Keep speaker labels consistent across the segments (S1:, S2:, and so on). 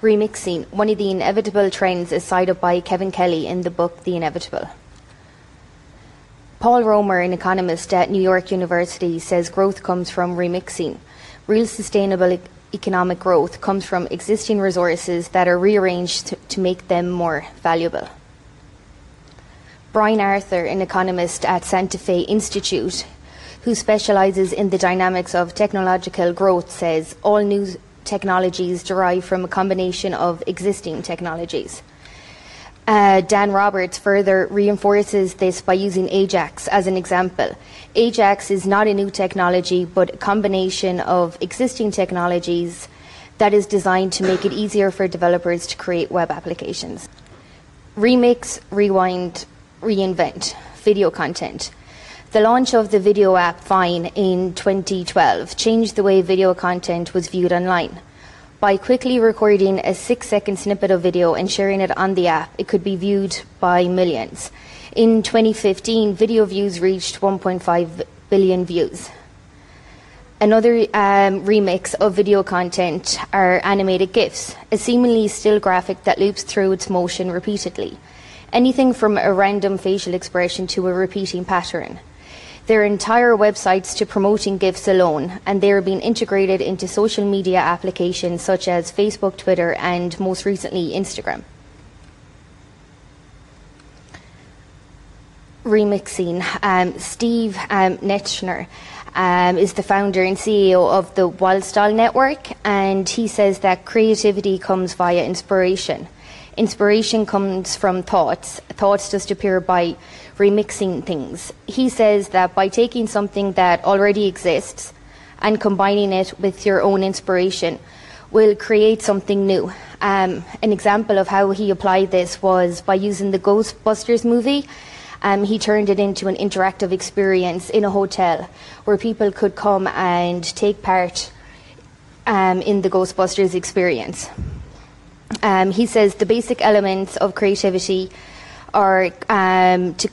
S1: Remixing, one of the inevitable trends, is cited by Kevin Kelly in the book The Inevitable. Paul Romer, an economist at New York University, says growth comes from remixing. Real sustainable e- economic growth comes from existing resources that are rearranged to, to make them more valuable. Brian Arthur, an economist at Santa Fe Institute, who specializes in the dynamics of technological growth, says all new technologies derive from a combination of existing technologies. Uh, Dan Roberts further reinforces this by using Ajax as an example. Ajax is not a new technology, but a combination of existing technologies that is designed to make it easier for developers to create web applications. Remix, rewind, reinvent video content. The launch of the video app Vine in 2012 changed the way video content was viewed online. By quickly recording a six second snippet of video and sharing it on the app, it could be viewed by millions. In 2015, video views reached 1.5 billion views. Another um, remix of video content are animated GIFs, a seemingly still graphic that loops through its motion repeatedly. Anything from a random facial expression to a repeating pattern. There are entire websites to promoting GIFs alone, and they are being integrated into social media applications such as Facebook, Twitter, and most recently Instagram. Remixing. Um, Steve um, Netschner um, is the founder and CEO of the Wildstyle Network, and he says that creativity comes via inspiration. Inspiration comes from thoughts. Thoughts just appear by remixing things. He says that by taking something that already exists and combining it with your own inspiration will create something new. Um, an example of how he applied this was by using the Ghostbusters movie. Um, he turned it into an interactive experience in a hotel where people could come and take part um, in the Ghostbusters experience. Um, he says the basic elements of creativity are um, to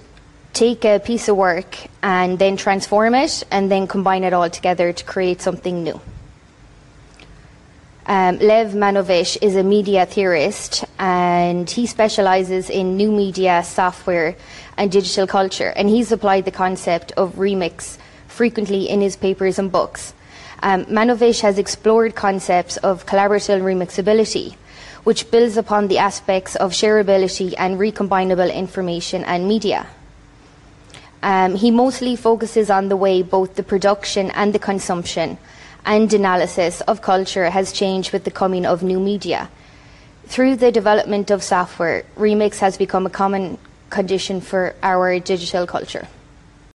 S1: take a piece of work and then transform it and then combine it all together to create something new. Um, Lev Manovich is a media theorist and he specializes in new media, software, and digital culture. And he's applied the concept of remix frequently in his papers and books. Um, Manovich has explored concepts of collaborative remixability, which builds upon the aspects of shareability and recombinable information and media. Um, he mostly focuses on the way both the production and the consumption and analysis of culture has changed with the coming of new media. Through the development of software, remix has become a common condition for our digital culture.